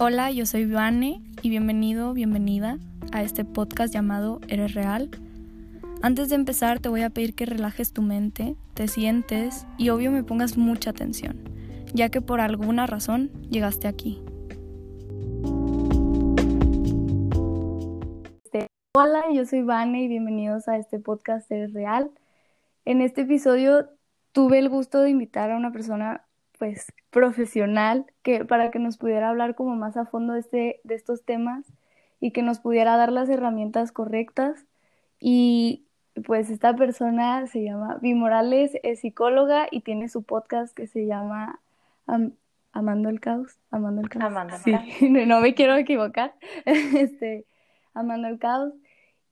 Hola, yo soy Vane y bienvenido, bienvenida a este podcast llamado Eres Real. Antes de empezar te voy a pedir que relajes tu mente, te sientes y obvio me pongas mucha atención, ya que por alguna razón llegaste aquí. Este, hola, yo soy Vane y bienvenidos a este podcast Eres Real. En este episodio tuve el gusto de invitar a una persona pues profesional que para que nos pudiera hablar como más a fondo de, este, de estos temas y que nos pudiera dar las herramientas correctas y pues esta persona se llama Vi Morales, es psicóloga y tiene su podcast que se llama Amando el Caos. Amando el Caos. Amando el Caos. no, me quiero equivocar. este, Amando el Caos.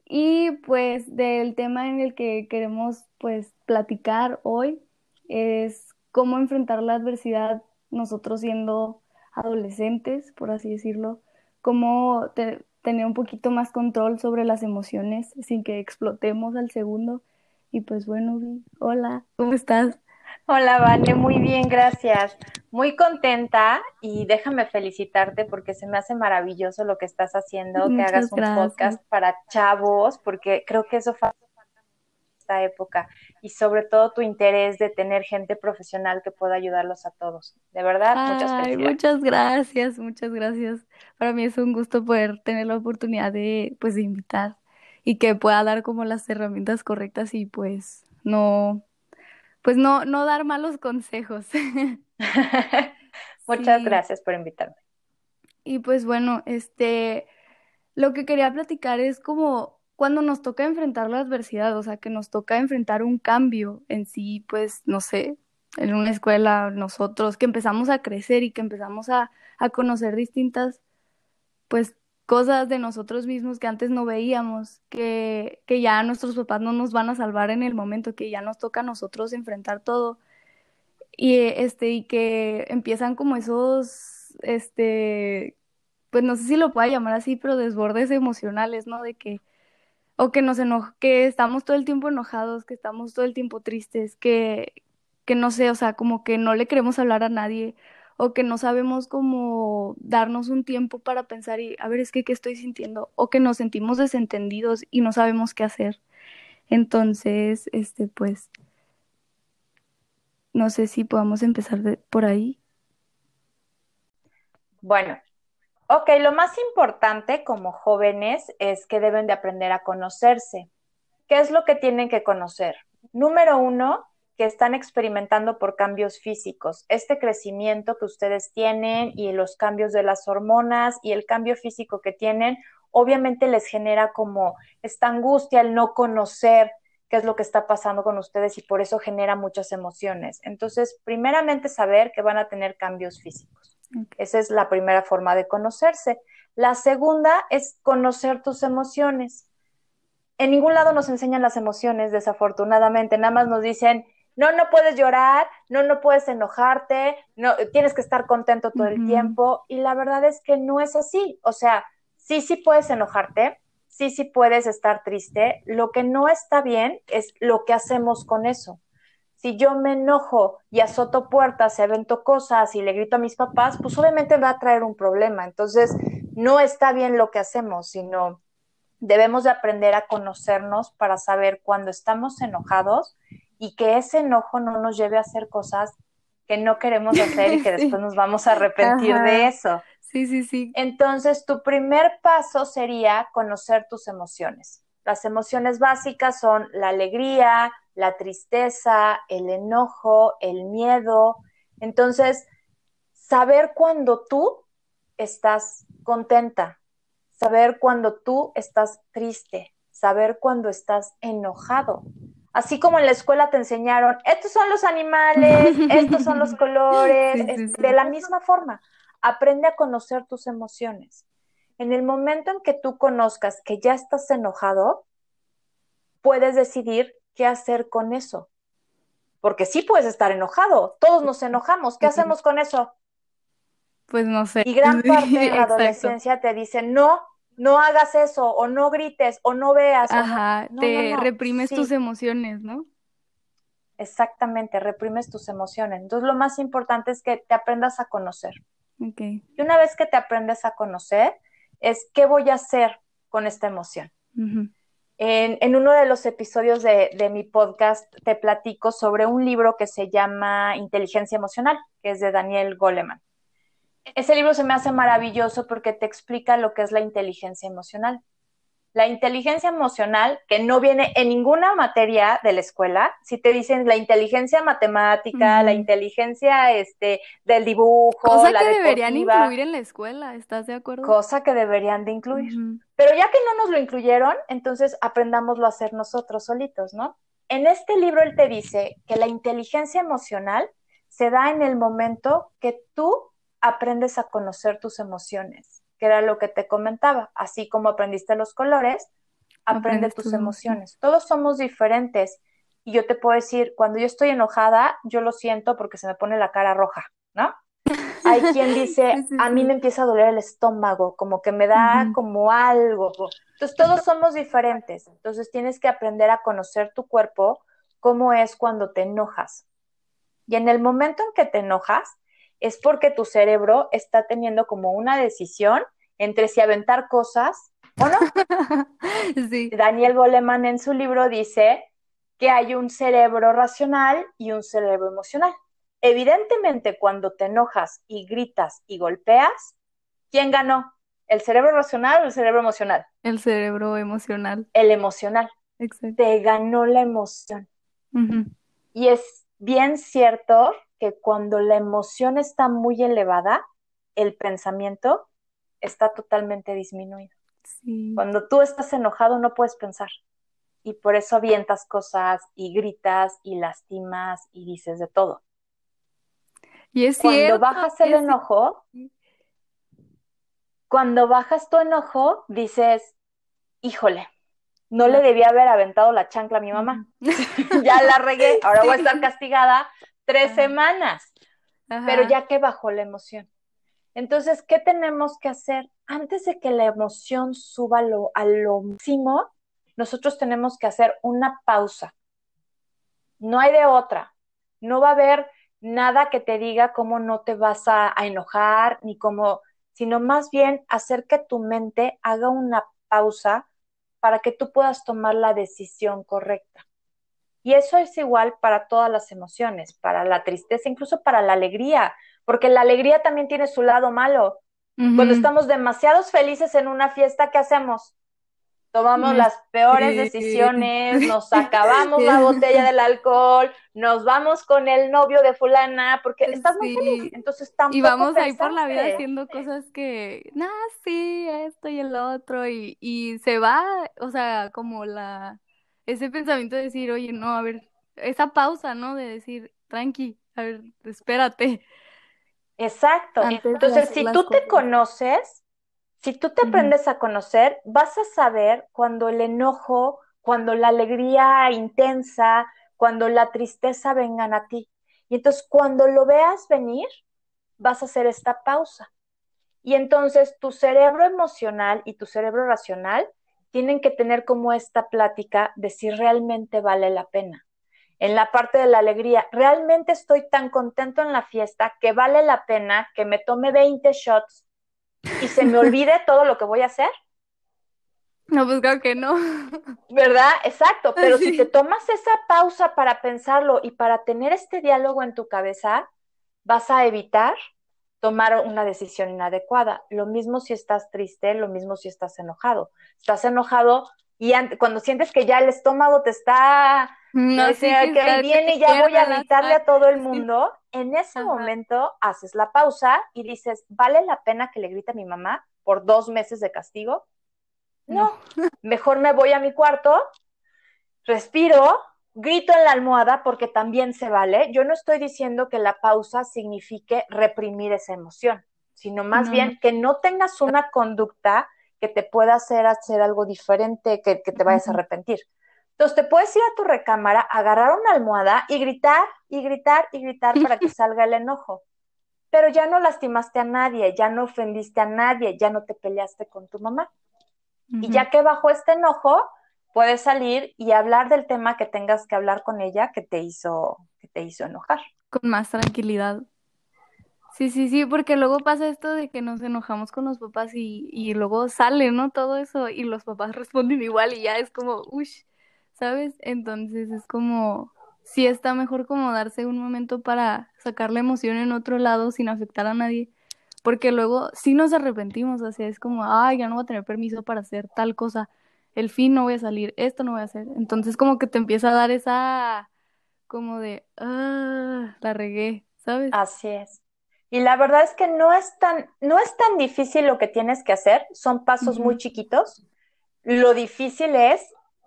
Y pues del tema en el que queremos pues platicar hoy es cómo enfrentar la adversidad nosotros siendo adolescentes, por así decirlo, cómo tener un poquito más control sobre las emociones sin que explotemos al segundo. Y pues bueno, hola, ¿cómo estás? Hola, Vane, muy bien, gracias. Muy contenta y déjame felicitarte porque se me hace maravilloso lo que estás haciendo, que hagas un podcast para chavos, porque creo que eso esta época y sobre todo tu interés de tener gente profesional que pueda ayudarlos a todos. De verdad, muchas felicidades. Muchas gracias, muchas gracias. Para mí es un gusto poder tener la oportunidad de, pues, de invitar y que pueda dar como las herramientas correctas y pues no, pues no, no dar malos consejos. muchas gracias por invitarme. Y pues bueno, este, lo que quería platicar es como cuando nos toca enfrentar la adversidad, o sea, que nos toca enfrentar un cambio en sí, pues, no sé, en una escuela, nosotros, que empezamos a crecer y que empezamos a, a conocer distintas, pues, cosas de nosotros mismos que antes no veíamos, que, que ya nuestros papás no nos van a salvar en el momento, que ya nos toca a nosotros enfrentar todo. Y este, y que empiezan como esos, este, pues no sé si lo pueda llamar así, pero desbordes emocionales, ¿no? De que o que nos que estamos todo el tiempo enojados, que estamos todo el tiempo tristes, que, que no sé, o sea, como que no le queremos hablar a nadie o que no sabemos cómo darnos un tiempo para pensar y a ver, es que qué estoy sintiendo o que nos sentimos desentendidos y no sabemos qué hacer. Entonces, este pues no sé si podamos empezar de, por ahí. Bueno, Ok, lo más importante como jóvenes es que deben de aprender a conocerse. ¿Qué es lo que tienen que conocer? Número uno, que están experimentando por cambios físicos. Este crecimiento que ustedes tienen y los cambios de las hormonas y el cambio físico que tienen, obviamente les genera como esta angustia el no conocer qué es lo que está pasando con ustedes y por eso genera muchas emociones. Entonces, primeramente saber que van a tener cambios físicos. Esa es la primera forma de conocerse. La segunda es conocer tus emociones. En ningún lado nos enseñan las emociones, desafortunadamente. Nada más nos dicen, no, no puedes llorar, no, no puedes enojarte, no, tienes que estar contento todo el tiempo. Y la verdad es que no es así. O sea, sí, sí puedes enojarte, sí, sí puedes estar triste. Lo que no está bien es lo que hacemos con eso si yo me enojo y azoto puertas, avento cosas y le grito a mis papás, pues obviamente va a traer un problema. Entonces, no está bien lo que hacemos, sino debemos de aprender a conocernos para saber cuando estamos enojados y que ese enojo no nos lleve a hacer cosas que no queremos hacer y que después nos vamos a arrepentir de eso. Sí, sí, sí. Entonces, tu primer paso sería conocer tus emociones. Las emociones básicas son la alegría, la tristeza, el enojo, el miedo. Entonces, saber cuando tú estás contenta, saber cuando tú estás triste, saber cuando estás enojado. Así como en la escuela te enseñaron, estos son los animales, estos son los colores, de la misma forma, aprende a conocer tus emociones. En el momento en que tú conozcas que ya estás enojado, puedes decidir qué hacer con eso. Porque sí puedes estar enojado, todos nos enojamos, ¿qué hacemos con eso? Pues no sé. Y gran parte de la adolescencia te dice, no, no hagas eso, o no grites, o no veas. Ajá, te reprimes tus emociones, ¿no? Exactamente, reprimes tus emociones. Entonces lo más importante es que te aprendas a conocer. Okay. Y una vez que te aprendes a conocer, es qué voy a hacer con esta emoción. En, en, uno de los episodios de, de, mi podcast te platico sobre un libro que se llama Inteligencia Emocional, que es de Daniel Goleman. Ese libro se me hace maravilloso porque te explica lo que es la inteligencia emocional la inteligencia emocional, que no viene en ninguna materia de la escuela, si te dicen la inteligencia matemática, la inteligencia este, del dibujo, cosa la que deberían incluir en la escuela, ¿estás de acuerdo? Cosa que deberían de incluir. Pero ya que no nos lo incluyeron, entonces aprendámoslo a hacer nosotros solitos, ¿no? En este libro él te dice que la inteligencia emocional se da en el momento que tú aprendes a conocer tus emociones que era lo que te comentaba. Así como aprendiste los colores, aprende tus emociones. Todos somos diferentes. Y yo te puedo decir, cuando yo estoy enojada, yo lo siento porque se me pone la cara roja, ¿no? Hay quien dice, a mí me empieza a doler el estómago, como que me da como algo. Entonces, todos somos diferentes. Entonces, tienes que aprender a conocer tu cuerpo, cómo es cuando te enojas. Y en el momento en que te enojas, es porque tu cerebro está teniendo como una decisión entre si aventar cosas o no. sí. Daniel Goleman en su libro dice que hay un cerebro racional y un cerebro emocional. Evidentemente, cuando te enojas y gritas y golpeas, ¿quién ganó? ¿El cerebro racional o el cerebro emocional? El cerebro emocional. El emocional. Exacto. Te ganó la emoción. Y es bien cierto que cuando la emoción está muy elevada, el pensamiento está totalmente disminuido. Cuando tú estás enojado no puedes pensar. Y por eso avientas cosas y gritas y lastimas y dices de todo. Y es cuando bajas el enojo, cuando bajas tu enojo, dices, híjole, no le debía haber aventado la chancla a mi mamá. ya la regué, ahora voy a estar castigada tres semanas. Pero ya que bajó la emoción. Entonces, ¿qué tenemos que hacer? Antes de que la emoción suba lo, a lo máximo, nosotros tenemos que hacer una pausa. No hay de otra. No va a haber nada que te diga cómo no te vas a, a enojar, ni cómo, sino más bien hacer que tu mente haga una pausa para que tú puedas tomar la decisión correcta. Y eso es igual para todas las emociones, para la tristeza, incluso para la alegría, porque la alegría también tiene su lado malo. Cuando estamos demasiados felices en una fiesta, ¿qué hacemos? Tomamos las peores decisiones, nos acabamos la botella del alcohol, nos vamos con el novio de fulana, porque estás muy feliz, entonces tampoco Y vamos ahí por la vida haciendo cosas que, nah, sí, esto y el otro, y, y se va, o sea, como la ese pensamiento de decir, oye, no, a ver, esa pausa, ¿no? De decir, tranqui, a ver, espérate. Exacto. Entonces, si tú te conoces, si tú te aprendes a conocer, vas a saber cuando el enojo, cuando la alegría intensa, cuando la tristeza vengan a ti. Y entonces, cuando lo veas venir, vas a hacer esta pausa. Y entonces tu cerebro emocional y tu cerebro racional tienen que tener como esta plática de si realmente vale la pena. En la parte de la alegría, realmente estoy tan contento en la fiesta que vale la pena que me tome 20 shots y se me olvide todo lo que voy a hacer. No, pues que no. ¿Verdad? Exacto. Pero si te tomas esa pausa para pensarlo y para tener este diálogo en tu cabeza, vas a evitar tomar una decisión inadecuada. Lo mismo si estás triste, lo mismo si estás enojado. Estás enojado y cuando sientes que ya el estómago te está no, que, ahí viene y ya voy a gritarle a todo el mundo, en ese momento haces la pausa y dices, ¿vale la pena que le grite a mi mamá por dos meses de castigo? No, mejor me voy a mi cuarto, respiro, grito en la almohada porque también se vale. Yo no estoy diciendo que la pausa signifique reprimir esa emoción, sino más bien que no tengas una conducta que te pueda hacer hacer algo diferente, que, te vayas a arrepentir. Entonces te puedes ir a tu recámara, agarrar una almohada y gritar y gritar y gritar para que salga el enojo. Pero ya no lastimaste a nadie, ya no ofendiste a nadie, ya no te peleaste con tu mamá. Y ya que bajó este enojo, puedes salir y hablar del tema que tengas que hablar con ella que te hizo, que te hizo enojar. Con más tranquilidad. Sí, sí, sí, porque luego pasa esto de que nos enojamos con los papás y, y luego sale, ¿no? Todo eso y los papás responden igual y ya es como, uff, ¿sabes? Entonces es como, sí está mejor como darse un momento para sacar la emoción en otro lado sin afectar a nadie, porque luego sí nos arrepentimos, o sea, es como, ay, ya no voy a tener permiso para hacer tal cosa, el fin no voy a salir, esto no voy a hacer. Entonces como que te empieza a dar esa, como de, ah, la regué, ¿sabes? Así es. Y la verdad es que no es tan, no es tan difícil lo que tienes que hacer, son pasos muy chiquitos. Lo difícil es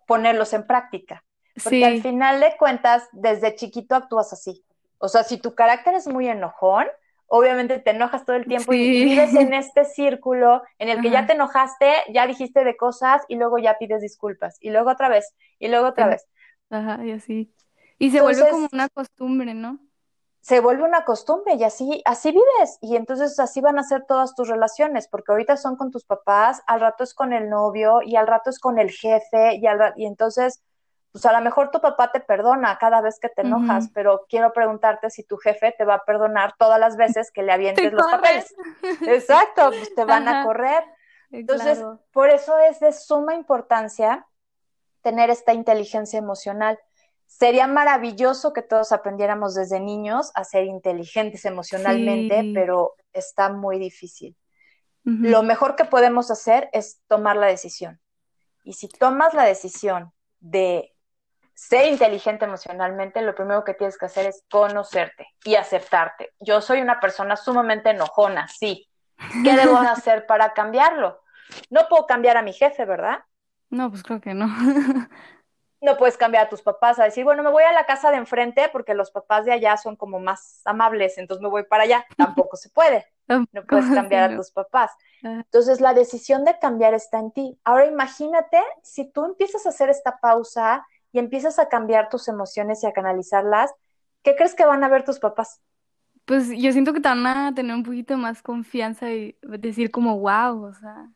ponerlos en práctica, porque al Sí, final de cuentas, desde chiquito actúas así. O sea, si tu carácter es muy enojón, obviamente te enojas todo el tiempo y, y vives en este círculo en el que ya te enojaste, ya dijiste de cosas y luego ya pides disculpas, y luego otra vez, y luego otra ajá, vez. ajá, y así. Y se vuelve como una costumbre, ¿no? se vuelve una costumbre y así, así vives y entonces así van a ser todas tus relaciones, porque ahorita son con tus papás, al rato es con el novio y al rato es con el jefe y, al, y entonces, pues a lo mejor tu papá te perdona cada vez que te enojas, pero quiero preguntarte si tu jefe te va a perdonar todas las veces que le Te avientes los papeles. Exacto, pues te van a correr. Entonces, claro. por eso es de suma importancia tener esta inteligencia emocional. Sería maravilloso que todos aprendiéramos desde niños a ser inteligentes emocionalmente, Sí. pero está muy difícil. Lo mejor que podemos hacer es tomar la decisión. Y si tomas la decisión de ser inteligente emocionalmente, lo primero que tienes que hacer es conocerte y aceptarte. Yo soy una persona sumamente enojona, sí. ¿Qué debo hacer para cambiarlo? No puedo cambiar a mi jefe, ¿verdad? No, pues creo que no. no puedes cambiar a tus papás a decir, bueno, me voy a la casa de enfrente porque los papás de allá son como más amables, entonces me voy para allá. Tampoco se puede. No puedes cambiar a tus papás. Ah, Entonces la decisión de cambiar está en ti. Ahora imagínate si tú empiezas a hacer esta pausa y empiezas a cambiar tus emociones y a canalizarlas, ¿qué crees que van a ver tus papás? Pues yo siento que te van a tener un poquito más confianza y decir como, wow, o sea,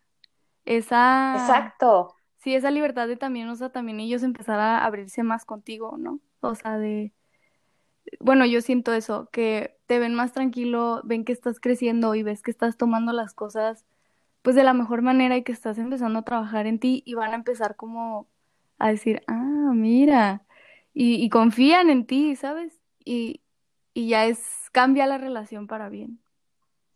esa, Exacto. sí, esa libertad de también, o sea, también ellos empezar a abrirse más contigo, ¿no? O sea, de, bueno, yo siento eso, que te ven más tranquilo, ven que estás creciendo y ves que estás tomando las cosas pues de la mejor manera y que estás empezando a trabajar en ti y van a empezar como a decir, ah, mira, y, confían en ti, ¿sabes? Y, y ya es, cambia la relación para bien.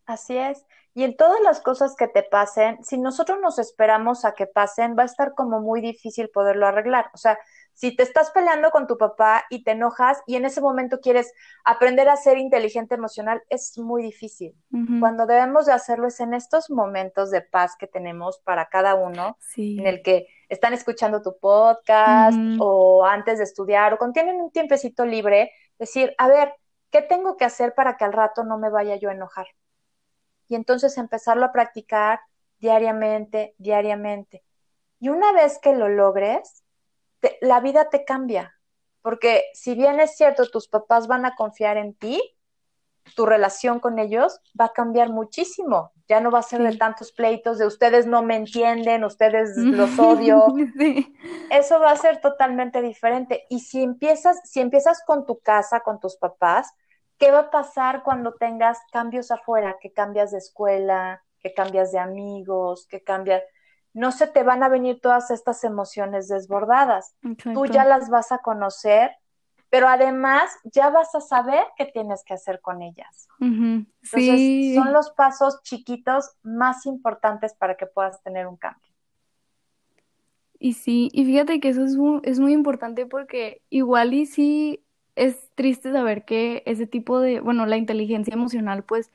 Así es. Y en todas las cosas que te pasen, si nosotros nos esperamos a que pasen, va a estar como muy difícil poderlo arreglar. O sea, si te estás peleando con tu papá y te enojas y en ese momento quieres aprender a ser inteligente emocional, es muy difícil. Cuando debemos de hacerlo es en estos momentos de paz que tenemos para cada uno, en el que están escuchando tu podcast o antes de estudiar o cuando tienen un tiempecito libre, decir, a ver, ¿qué tengo que hacer para que al rato no me vaya yo a enojar? y entonces empezarlo a practicar diariamente, diariamente. Y una vez que lo logres, te, la vida te cambia, porque si bien es cierto, tus papás van a confiar en ti, tu relación con ellos va a cambiar muchísimo. Ya no va a ser de tantos pleitos, de ustedes no me entienden, ustedes los odio. Sí. Eso va a ser totalmente diferente. Y si empiezas, si empiezas con tu casa, con tus papás, ¿qué va a pasar cuando tengas cambios afuera? Que cambias de escuela, que cambias de amigos, que cambias... No se te van a venir todas estas emociones desbordadas. Tú ya las vas a conocer, pero además ya vas a saber qué tienes que hacer con ellas. Entonces, son Sí. los pasos chiquitos más importantes para que puedas tener un cambio. Y sí, y fíjate que eso es es muy importante porque igual y sí es triste saber que ese tipo de, bueno, la inteligencia emocional pues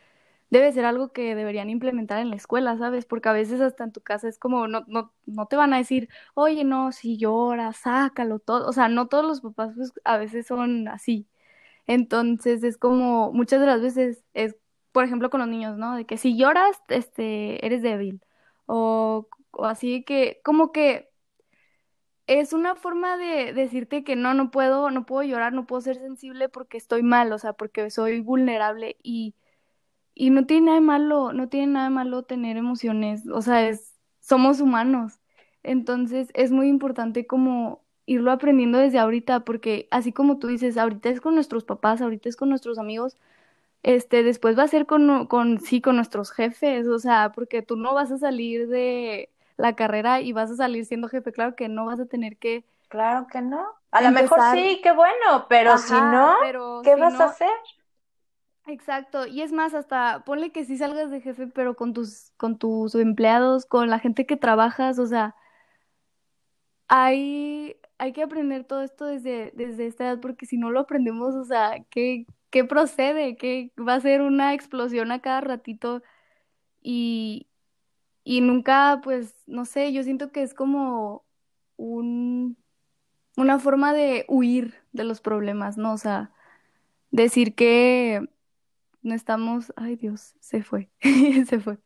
debe ser algo que deberían implementar en la escuela, ¿sabes? Porque a veces hasta en tu casa es como, no, no, no te van a decir, oye, no, si llora, sácalo todo, o sea, no todos los papás pues a veces son así. Entonces es como, muchas de las veces es, por ejemplo, con los niños, ¿no? De que si lloras, este, eres débil. O, o así que, como que es una forma de decirte que no, no puedo, no puedo llorar, no puedo ser sensible porque estoy mal, o sea, porque soy vulnerable y, y no tiene nada de malo, no tiene nada de malo tener emociones, o sea, es, somos humanos. Entonces es muy importante como irlo aprendiendo desde ahorita, porque así como tú dices, ahorita es con nuestros papás, ahorita es con nuestros amigos, este, después va a ser con, con, sí, con nuestros jefes, o sea, porque tú no vas a salir de la carrera y vas a salir siendo jefe, claro que no vas a tener que Claro que no. A lo mejor sí, qué bueno, pero si no, ¿qué vas a hacer? Exacto, y es más, hasta ponle que sí salgas de jefe, pero con tus, con tus empleados, con la gente que trabajas, o sea, hay, hay que aprender todo esto desde, desde esta edad, porque si no lo aprendemos, o sea, ¿qué, qué procede? ¿Qué va a ser una explosión a cada ratito? Y, y nunca, pues, no sé, yo siento que es como un, una forma de huir de los problemas, ¿no? O sea, decir que no estamos, ay Dios, se fue, se fue.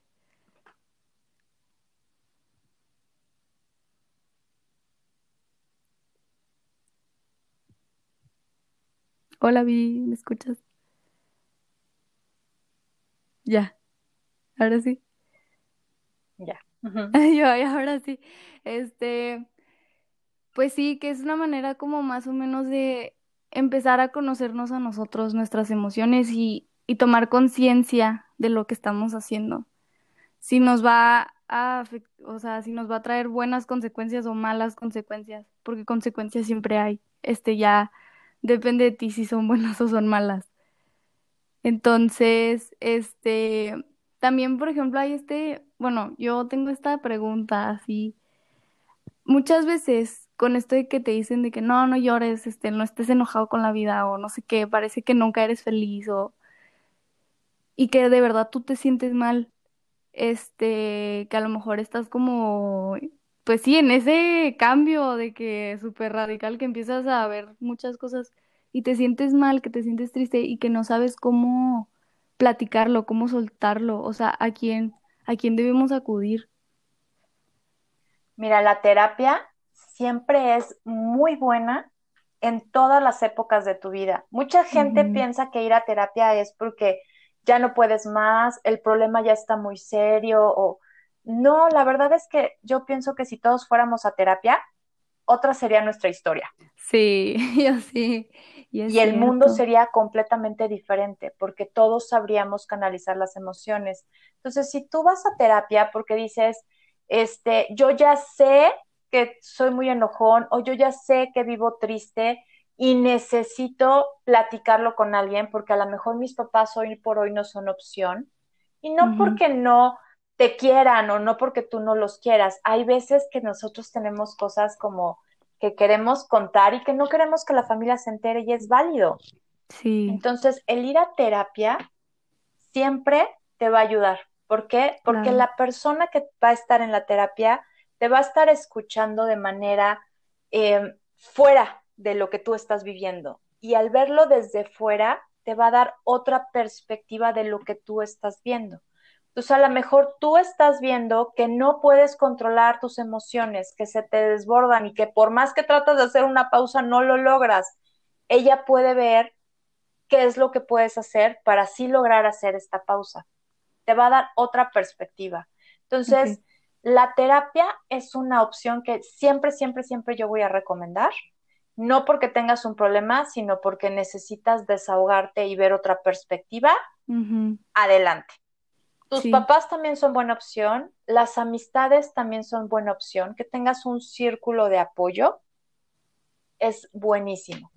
Hola, Vi, ¿me escuchas? Ya, ahora sí. Ya. Yo, ahora sí. Este, pues sí, que es una manera como más o menos de empezar a conocernos a nosotros, nuestras emociones y, y tomar conciencia de lo que estamos haciendo. Si nos va a, o sea, si nos va a traer buenas consecuencias o malas consecuencias, porque consecuencias siempre hay. Este ya depende de ti si son buenas o son malas. Entonces, este, también, por ejemplo, hay este, bueno, yo tengo esta pregunta así. Muchas veces con esto de que te dicen de que no, no llores, este, no estés enojado con la vida o no sé qué, parece que nunca eres feliz o y que de verdad tú te sientes mal, este, que a lo mejor estás como, pues sí, en ese cambio de que súper radical que empiezas a ver muchas cosas y te sientes mal, que te sientes triste y que no sabes cómo platicarlo, cómo soltarlo, o sea, a quién, a quién debemos acudir. Mira, la terapia siempre es muy buena en todas las épocas de tu vida. Mucha gente piensa que ir a terapia es porque ya no puedes más, el problema ya está muy serio o no, la verdad es que yo pienso que si todos fuéramos a terapia, otra sería nuestra historia. Sí, yo sí. Y, el mundo sería completamente diferente porque todos sabríamos canalizar las emociones. Entonces, si tú vas a terapia porque dices, este, yo ya sé que soy muy enojón o yo ya sé que vivo triste y necesito platicarlo con alguien porque a lo mejor mis papás hoy por hoy no son opción. Y no porque no te quieran o no porque tú no los quieras. Hay veces que nosotros tenemos cosas como que queremos contar y que no queremos que la familia se entere y es válido. Sí. Entonces, el ir a terapia siempre te va a ayudar. ¿Por qué? Porque la persona que va a estar en la terapia te va a estar escuchando de manera eh, fuera de lo que tú estás viviendo. Y al verlo desde fuera, te va a dar otra perspectiva de lo que tú estás viendo. Entonces, a lo mejor tú estás viendo que no puedes controlar tus emociones, que se te desbordan y que por más que tratas de hacer una pausa, no lo logras. Ella puede ver qué es lo que puedes hacer para así lograr hacer esta pausa. Te va a dar otra perspectiva. Entonces, la terapia es una opción que siempre, siempre, siempre yo voy a recomendar no porque tengas un problema, sino porque necesitas desahogarte y ver otra perspectiva, adelante. Tus papás también son buena opción, las amistades también son buena opción, que tengas un círculo de apoyo es buenísimo.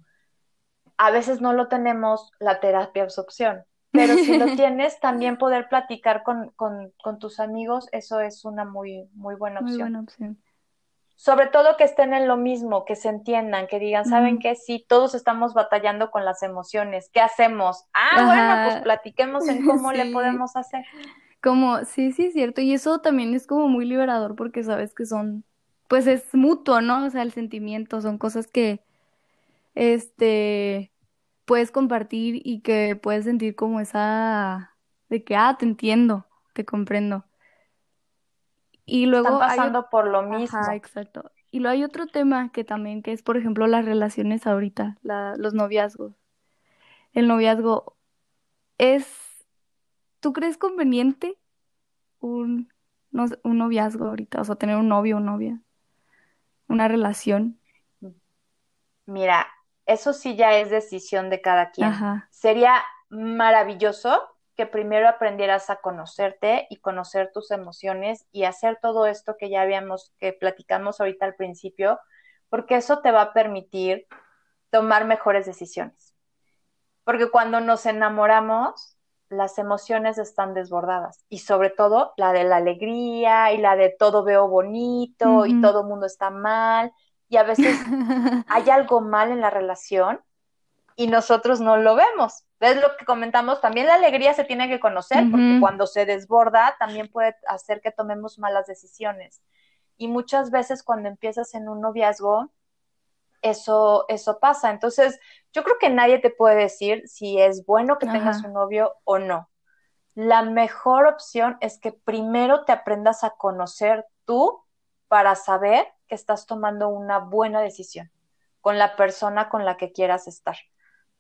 A veces no lo tenemos, la terapia es opción, pero si lo tienes, también poder platicar con, tus amigos, eso es una muy, muy buena opción. Muy buena opción sobre todo que estén en lo mismo, que se entiendan, que digan, ¿saben qué? Sí, todos estamos batallando con las emociones, ¿qué hacemos? Ah, bueno, pues platiquemos en cómo le podemos hacer. Como, sí, sí, es cierto, y eso también es como muy liberador porque sabes que son, pues es mutuo, ¿no? O sea, el sentimiento, son cosas que, este, puedes compartir y que puedes sentir como esa, de que, ah, te entiendo, te comprendo. Y luego Están pasando por lo mismo. Ajá, exacto. Y luego hay otro tema que también, que es, por ejemplo, las relaciones ahorita, la, los noviazgos. El noviazgo es, ¿tú crees conveniente un, un noviazgo ahorita? O sea, tener un novio o novia, una relación. Mira, eso sí ya es decisión de cada quien. Sería maravilloso que primero aprendieras a conocerte y conocer tus emociones y hacer todo esto que ya habíamos, que platicamos ahorita al principio, porque eso te va a permitir tomar mejores decisiones. Porque cuando nos enamoramos, las emociones están desbordadas y sobre todo la de la alegría y la de todo veo bonito y todo el mundo está mal y a veces hay algo mal en la relación y nosotros no lo vemos. ¿Ves lo que comentamos? También la alegría se tiene que conocer porque cuando se desborda también puede hacer que tomemos malas decisiones. Y muchas veces cuando empiezas en un noviazgo, eso, eso pasa. Entonces, yo creo que nadie te puede decir si es bueno que tengas un novio o no. La mejor opción es que primero te aprendas a conocer tú para saber que estás tomando una buena decisión con la persona con la que quieras estar.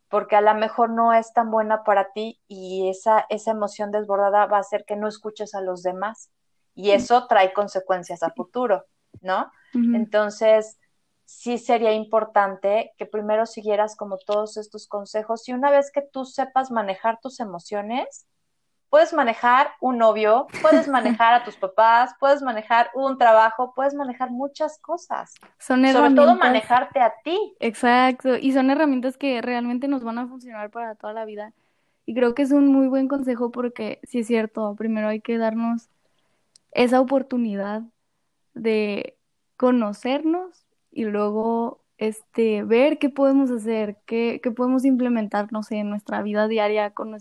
Porque a lo mejor no es tan buena para ti y esa, esa emoción desbordada va a hacer que no escuches a los demás. Y eso trae consecuencias a futuro, ¿no? Entonces, sí sería importante que primero siguieras como todos estos consejos y una vez que tú sepas manejar tus emociones, puedes manejar un novio, puedes manejar a tus papás, puedes manejar un trabajo, puedes manejar muchas cosas. Son herramientas. Sobre todo manejarte a ti. Exacto, y son herramientas que realmente nos van a funcionar para toda la vida. Y creo que es un muy buen consejo porque sí es cierto, primero hay que darnos esa oportunidad de conocernos y luego este, ver qué podemos hacer, qué, qué podemos implementar, no sé, en nuestra vida diaria con,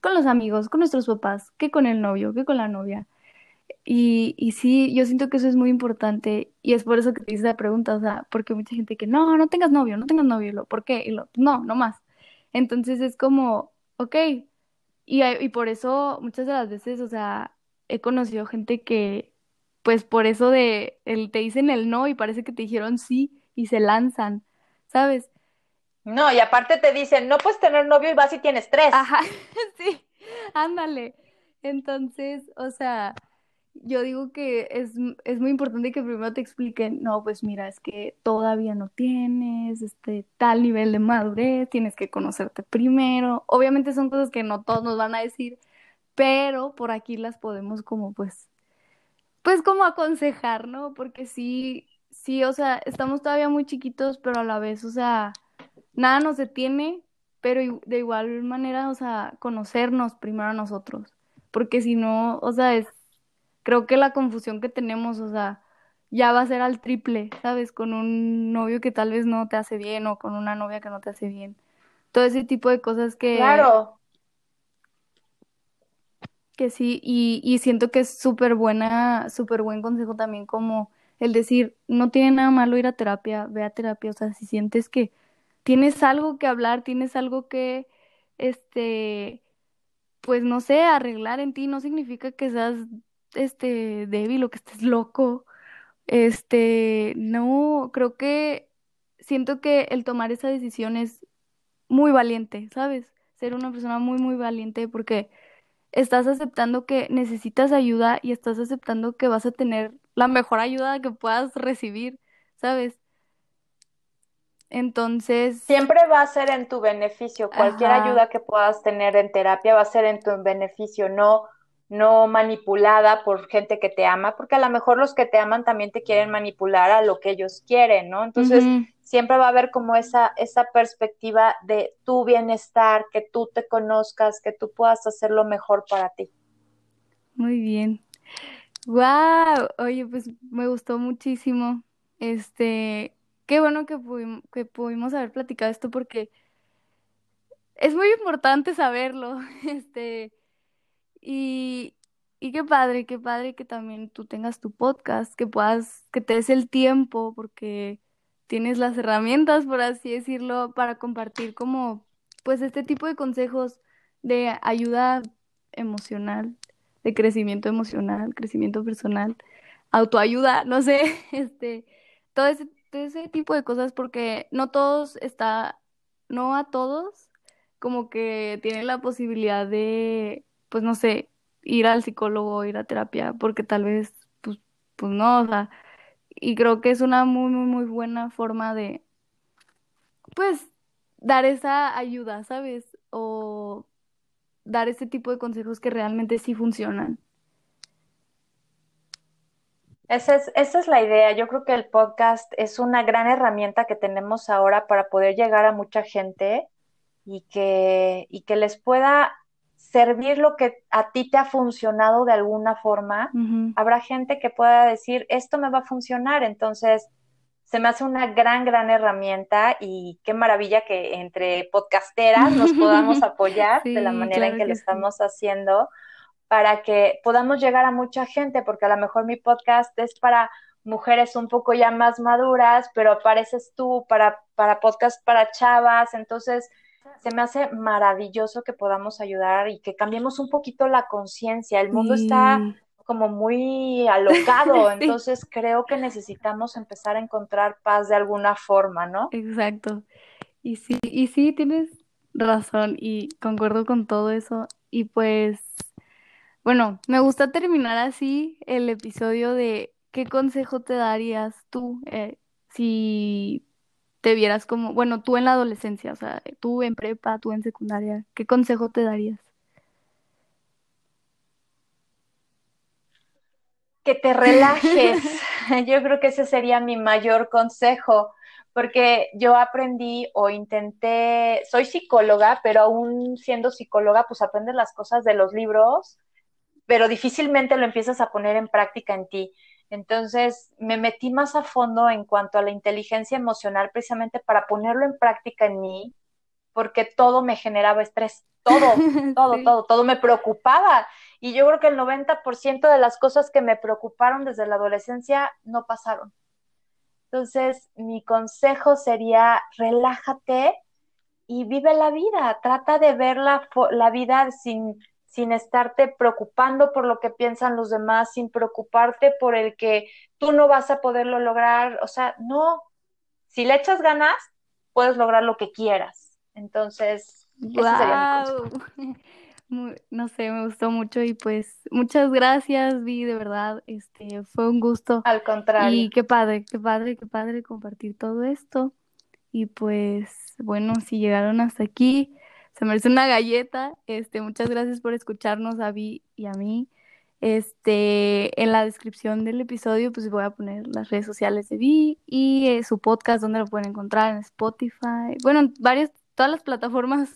con los amigos, con nuestros papás, qué con el novio, qué con la novia. Y, y sí, yo siento que eso es muy importante y es por eso que te hice la pregunta, o sea, porque mucha gente que no, no tengas novio, no tengas novio, ¿por qué? Y lo, no, no más. Entonces es como, ok, y, y por eso muchas de las veces, o sea, he conocido gente que, pues por eso de, el, te dicen el no y parece que te dijeron sí y se lanzan, ¿sabes? No, y aparte te dicen, no puedes tener novio y vas y tienes tres. Ajá, sí, ándale. Entonces, o sea, yo digo que es, es, muy importante que primero te expliquen, no, pues mira, es que todavía no tienes este tal nivel de madurez, tienes que conocerte primero. Obviamente son cosas que no todos nos van a decir, pero por aquí las podemos como pues pues como aconsejar, ¿no? Porque sí, sí, o sea, estamos todavía muy chiquitos, pero a la vez, o sea, nada nos detiene, pero de igual manera, o sea, conocernos primero a nosotros, porque si no, o sea, es, creo que la confusión que tenemos, o sea, ya va a ser al triple, ¿sabes? Con un novio que tal vez no te hace bien o con una novia que no te hace bien. Todo ese tipo de cosas que... Claro que sí, y, y siento que es súper buena, súper buen consejo también como el decir, no tiene nada malo ir a terapia, ve a terapia, o sea, si sientes que tienes algo que hablar, tienes algo que, este, pues no sé, arreglar en ti, no significa que seas, este, débil o que estés loco, este, no, creo que siento que el tomar esa decisión es muy valiente, ¿sabes? Ser una persona muy, muy valiente porque estás aceptando que necesitas ayuda y estás aceptando que vas a tener la mejor ayuda que puedas recibir, ¿sabes? Entonces... Siempre va a ser en tu beneficio. Cualquier ayuda que puedas tener en terapia va a ser en tu beneficio, no, no manipulada por gente que te ama, porque a lo mejor los que te aman también te quieren manipular a lo que ellos quieren, ¿no? Entonces, siempre va a haber como esa, esa perspectiva de tu bienestar, que tú te conozcas, que tú puedas hacer lo mejor para ti. Muy bien. Wow, oye, pues me gustó muchísimo. Este, qué bueno que que pudimos haber platicado esto porque es muy importante saberlo. Este, y, y qué padre, qué padre que también tú tengas tu podcast, que puedas, que te des el tiempo, porque tienes las herramientas, por así decirlo, para compartir como, pues, este tipo de consejos de ayuda emocional, de crecimiento emocional, crecimiento personal, autoayuda, no sé, este, todo ese, ese tipo de cosas, porque no todos está, no a todos, como que tienen la posibilidad de, pues, no sé, ir al psicólogo, ir a terapia, porque tal vez, pues, pues no, o sea, y creo que es una muy, muy, muy buena forma de, pues, dar esa ayuda, ¿sabes? O dar este tipo de consejos que realmente sí funcionan. Esa es, esa es la idea. Yo creo que el podcast es una gran herramienta que tenemos ahora para poder llegar a mucha gente y que, y que les pueda servir lo que a ti te ha funcionado de alguna forma. Habrá gente que pueda decir, esto me va a funcionar. Entonces, se me hace una gran, gran herramienta y qué maravilla que entre podcasteras nos podamos apoyar de la manera en que, lo estamos haciendo para que podamos llegar a mucha gente, porque a lo mejor mi podcast es para mujeres un poco ya más maduras, pero apareces tú para, para podcast para chavas, entonces se me hace maravilloso que podamos ayudar y que cambiemos un poquito la conciencia. El mundo está como muy alocado, entonces creo que necesitamos empezar a encontrar paz de alguna forma, ¿no? Exacto. Y sí, y sí, tienes razón y concuerdo con todo eso. Y pues bueno, me gusta terminar así el episodio de qué consejo te darías tú eh, si te vieras como, bueno, tú en la adolescencia, o sea, tú en prepa, tú en secundaria, ¿qué consejo te darías? Que te relajes. Yo creo que ese sería mi mayor consejo, porque yo aprendí o intenté, soy psicóloga, pero aún siendo psicóloga, pues aprendes las cosas de los libros pero difícilmente lo empiezas a poner en práctica en ti. Entonces me metí más a fondo en cuanto a la inteligencia emocional precisamente para ponerlo en práctica en mí, porque todo me generaba estrés, todo, todo, todo, todo me preocupaba. Y yo creo que el 90% de las cosas que me preocuparon desde la adolescencia no pasaron. Entonces, mi consejo sería, relájate y vive la vida, trata de ver la, la vida sin sin estarte preocupando por lo que piensan los demás, sin preocuparte por el que tú no vas a poderlo lograr. O sea, no, si le echas ganas, puedes lograr lo que quieras. Entonces, wow. no sé, me gustó mucho y pues muchas gracias, Vi, de verdad, este fue un gusto. Al contrario. Y qué padre, qué padre, qué padre compartir todo esto. Y pues bueno, si llegaron hasta aquí, se merece una galleta. Este, muchas gracias por escucharnos a Vi y a mí. Este, en la descripción del episodio, pues voy a poner las redes sociales de Vi y eh, su podcast, donde lo pueden encontrar en Spotify. Bueno, varias, todas las plataformas.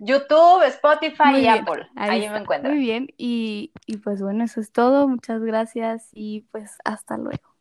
YouTube, Spotify y Apple. Ahí, me encuentro. Muy bien. Y, y pues bueno, eso es todo. Muchas gracias y pues hasta luego.